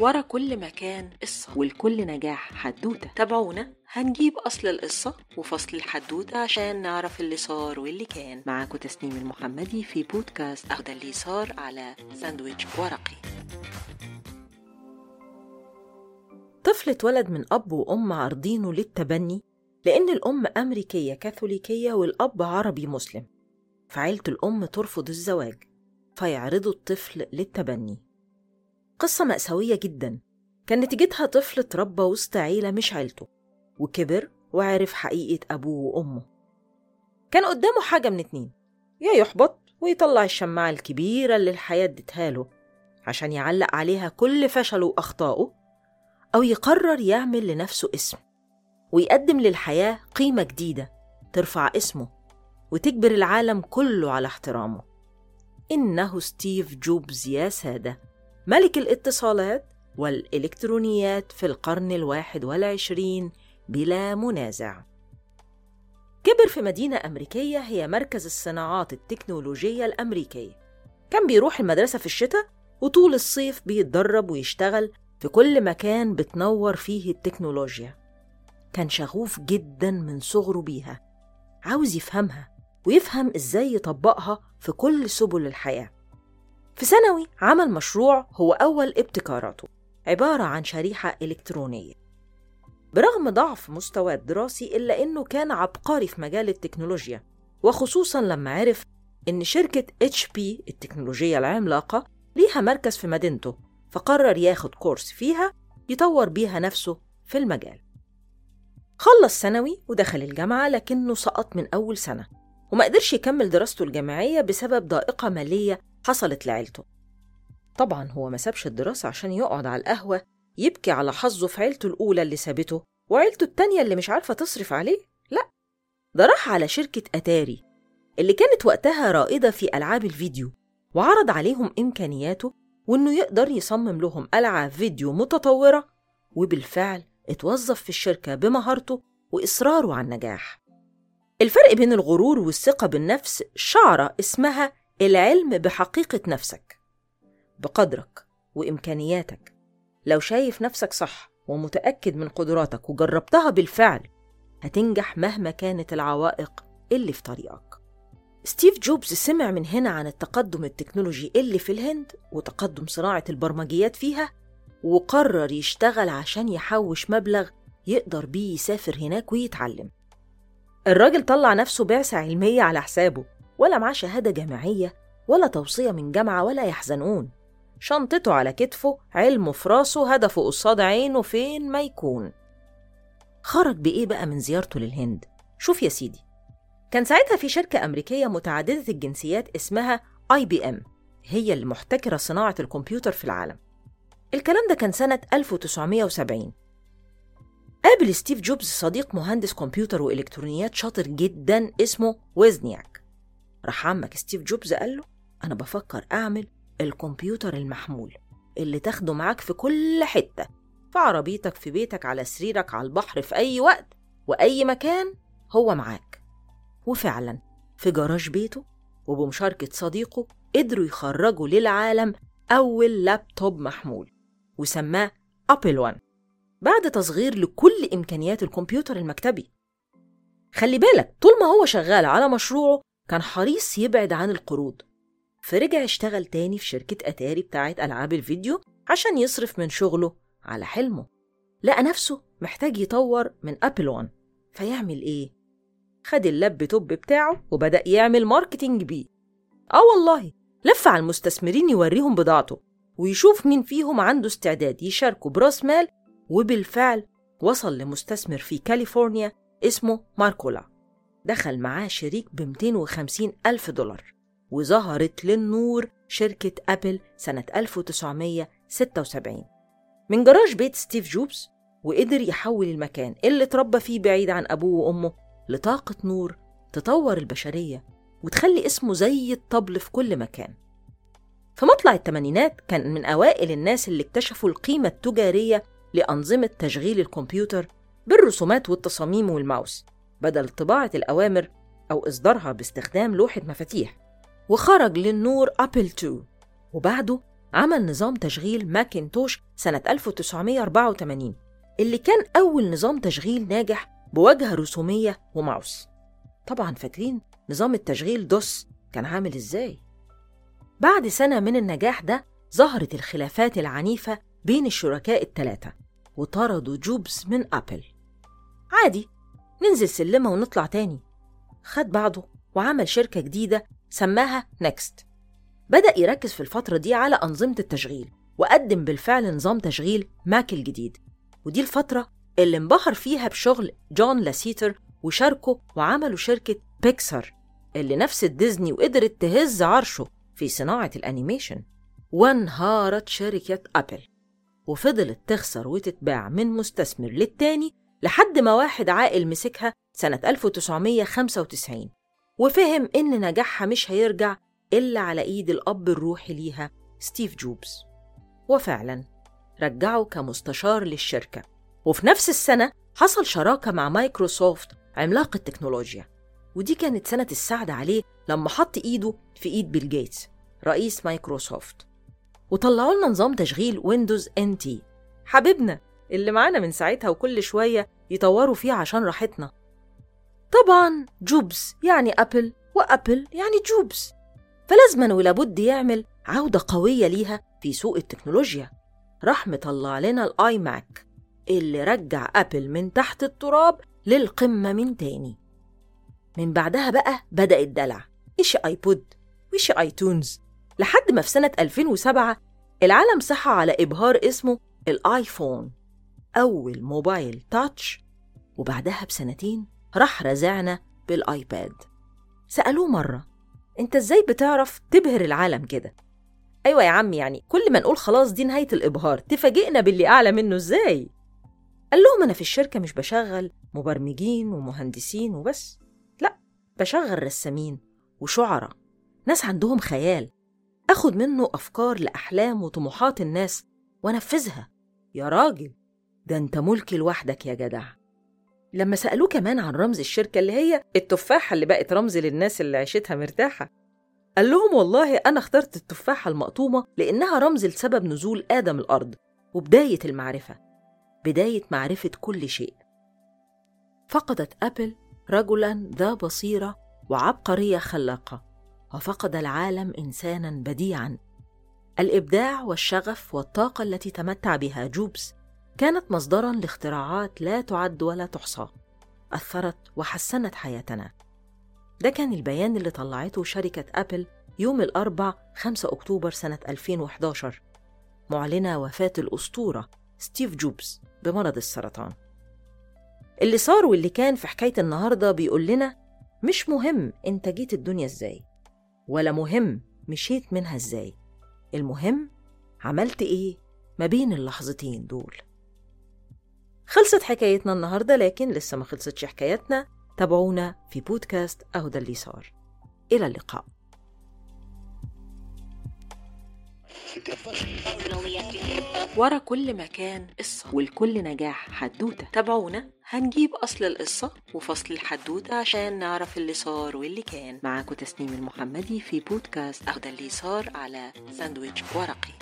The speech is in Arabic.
ورا كل مكان قصة ولكل نجاح حدوتة. تابعونا؟ هنجيب أصل القصة وفصل الحدوتة عشان نعرف اللي صار واللي كان. معاكم تسنيم المحمدي في بودكاست أخد اللي صار على ساندويتش ورقي. طفل اتولد من أب وأم عارضينه للتبني لأن الأم أمريكية كاثوليكية والأب عربي مسلم. فعيلة الأم ترفض الزواج. فيعرضوا الطفل للتبني. قصة مأساوية جدا. كان نتيجتها طفل اتربى وسط عيلة مش عيلته وكبر وعرف حقيقة أبوه وأمه. كان قدامه حاجة من اتنين يا يحبط ويطلع الشماعة الكبيرة اللي الحياة ادتها له عشان يعلق عليها كل فشله وأخطائه أو يقرر يعمل لنفسه اسم ويقدم للحياة قيمة جديدة ترفع اسمه وتجبر العالم كله على احترامه. إنه ستيف جوبز يا سادة. ملك الاتصالات والإلكترونيات في القرن الواحد والعشرين بلا منازع. كبر في مدينة أمريكية هي مركز الصناعات التكنولوجية الأمريكية كان بيروح المدرسة في الشتاء وطول الصيف بيتدرب ويشتغل في كل مكان بتنور فيه التكنولوجيا. كان شغوف جدا من صغره بيها. عاوز يفهمها. ويفهم إزاي يطبقها في كل سبل الحياة. في ثانوي عمل مشروع هو أول ابتكاراته عبارة عن شريحة إلكترونية. برغم ضعف مستواه الدراسي إلا إنه كان عبقري في مجال التكنولوجيا وخصوصا لما عرف إن شركة HP التكنولوجية العملاقة ليها مركز في مدينته فقرر ياخد كورس فيها يطور بيها نفسه في المجال. خلص ثانوي ودخل الجامعة لكنه سقط من أول سنة. وما قدرش يكمل دراسته الجامعية بسبب ضائقة مالية حصلت لعيلته. طبعا هو ما سابش الدراسة عشان يقعد على القهوة يبكي على حظه في عيلته الأولى اللي سابته وعيلته التانية اللي مش عارفة تصرف عليه؟ لا. ده راح على شركة أتاري اللي كانت وقتها رائدة في ألعاب الفيديو وعرض عليهم إمكانياته وإنه يقدر يصمم لهم ألعاب فيديو متطورة وبالفعل اتوظف في الشركة بمهارته وإصراره على النجاح. الفرق بين الغرور والثقة بالنفس شعرة اسمها العلم بحقيقة نفسك بقدرك وإمكانياتك. لو شايف نفسك صح ومتأكد من قدراتك وجربتها بالفعل هتنجح مهما كانت العوائق اللي في طريقك. ستيف جوبز سمع من هنا عن التقدم التكنولوجي اللي في الهند وتقدم صناعة البرمجيات فيها وقرر يشتغل عشان يحوش مبلغ يقدر بيه يسافر هناك ويتعلم. الراجل طلع نفسه بعثة علمية على حسابه ولا معاه شهادة جامعية ولا توصية من جامعة ولا يحزنون شنطته على كتفه علمه في راسه هدفه قصاد عينه فين ما يكون. خرج بإيه بقى من زيارته للهند؟ شوف يا سيدي. كان ساعتها في شركة أمريكية متعددة الجنسيات اسمها IBM هي اللي محتكرة صناعة الكمبيوتر في العالم. الكلام ده كان سنة 1970 قابل ستيف جوبز صديق مهندس كمبيوتر وإلكترونيات شاطر جدا اسمه ويزنياك. راح عمك ستيف جوبز قال له أنا بفكر أعمل الكمبيوتر المحمول اللي تاخده معاك في كل حتة في عربيتك في بيتك على سريرك على البحر في أي وقت وأي مكان هو معاك. وفعلا في جراج بيته وبمشاركة صديقه قدروا يخرجوا للعالم أول لابتوب محمول وسماه أبل 1 بعد تصغير لكل إمكانيات الكمبيوتر المكتبي. خلي بالك طول ما هو شغال على مشروعه كان حريص يبعد عن القروض. فرجع اشتغل تاني في شركة أتاري بتاعة ألعاب الفيديو عشان يصرف من شغله على حلمه. لقى نفسه محتاج يطور من أبل 1 فيعمل إيه؟ خد اللابتوب بتاعه وبدأ يعمل marketing بيه. آه والله لف على المستثمرين يوريهم بضاعته ويشوف مين فيهم عنده استعداد يشاركوا برأس مال وبالفعل وصل لمستثمر في كاليفورنيا اسمه ماركولا. دخل معاه شريك ب 250 ألف دولار وظهرت للنور شركة أبل سنة 1976 من جراج بيت ستيف جوبز وقدر يحول المكان اللي اتربى فيه بعيد عن أبوه وأمه لطاقة نور تطور البشرية وتخلي اسمه زي الطبل في كل مكان. في مطلع الثمانينات كان من أوائل الناس اللي اكتشفوا القيمة التجارية لأنظمة تشغيل الكمبيوتر بالرسومات والتصاميم والماوس بدل طباعة الأوامر أو إصدارها باستخدام لوحة مفاتيح. وخرج للنور أبل 2 وبعده عمل نظام تشغيل ماكنتوش سنة 1984 اللي كان أول نظام تشغيل ناجح بواجهة رسومية وماوس. طبعا فاكرين نظام التشغيل دوس كان عامل إزاي؟ بعد سنة من النجاح ده ظهرت الخلافات العنيفة بين الشركاء الثلاثة وطردوا جوبز من أبل. عادي ننزل سلمة ونطلع تاني. خد بعضه وعمل شركة جديدة سماها NeXT بدأ يركز في الفترة دي على أنظمة التشغيل وقدم بالفعل نظام تشغيل ماك الجديد. ودي الفترة اللي انبهر فيها بشغل جون لاسيتر وشاركه وعملوا شركة بيكسر اللي نافست ديزني وقدرت تهز عرشه في صناعة ال animation. وانهارت شركة أبل. وفضلت تخسر وتتباع من مستثمر للتاني لحد ما واحد عاقل مسكها سنة 1995 وفهم إن نجاحها مش هيرجع إلا على إيد الأب الروحي ليها ستيف جوبز. وفعلا رجعه كمستشار للشركة. وفي نفس السنة حصل شراكة مع مايكروسوفت عملاق التكنولوجيا. ودي كانت سنة السعد عليه لما حط إيده في إيد بيل جيتس رئيس مايكروسوفت. وطلعوا لنا نظام تشغيل Windows NT حبيبنا اللي معانا من ساعتها وكل شوية يطوروا فيه عشان راحتنا. طبعا جوبز يعني أبل وأبل يعني جوبز فلازما ولابد يعمل عودة قوية ليها في سوق التكنولوجيا. راح مطلع لنا ال iMac اللي رجع أبل من تحت التراب للقمة من تاني. من بعدها بقى بدأ الدلع. إشي iPod وإشي iTunes لحد ما في سنة 2007 العالم صحى على إبهار اسمه ال iPhone أول موبايل touch وبعدها بسنتين راح رزعنا بال iPad سألوه مرة أنت إزاي بتعرف تبهر العالم كده؟ أيوة يا عم يعني كل ما نقول خلاص دي نهاية الإبهار تفاجئنا باللي أعلى منه إزاي؟ قال لهم أنا في الشركة مش بشغل مبرمجين ومهندسين وبس لأ بشغل رسامين وشعراء ناس عندهم خيال أخد منه أفكار لأحلام وطموحات الناس وأنفذها. يا راجل ده أنت ملكي لوحدك يا جدع. لما سألوه كمان عن رمز الشركة اللي هي التفاحة اللي بقت رمز للناس اللي عيشتها مرتاحة قال لهم والله أنا اخترت التفاحة المقطومة لأنها رمز لسبب نزول آدم الأرض وبداية المعرفة بداية معرفة كل شيء. فقدت أبل رجلا ذا بصيرة وعبقرية خلاقة. وفقد العالم إنسانا بديعا. الإبداع والشغف والطاقة التي تمتع بها جوبز كانت مصدرا لاختراعات لا تعد ولا تحصى أثرت وحسنت حياتنا. ده كان البيان اللي طلعته شركة أبل يوم الأربع 5 أكتوبر سنة 2011 معلنة وفاة الأسطورة ستيف جوبز بمرض السرطان. اللي صار واللي كان في حكاية النهاردة بيقول لنا مش مهم انت جيت الدنيا إزاي. ولا مهم مشيت منها إزاي. المهم عملت إيه ما بين اللحظتين دول؟ خلصت حكايتنا النهارده لكن لسه ما خلصتش حكايتنا. تابعونا في بودكاست أهو ده اللي صار إلى اللقاء. ورا كل مكان قصة ولكل نجاح حدوتة. تابعونا. هنجيب أصل القصة وفصل الحدوتة عشان نعرف اللي صار واللي كان. معاكم تسنيم المحمدي في بودكاست ده اللي صار على ساندويتش ورقي.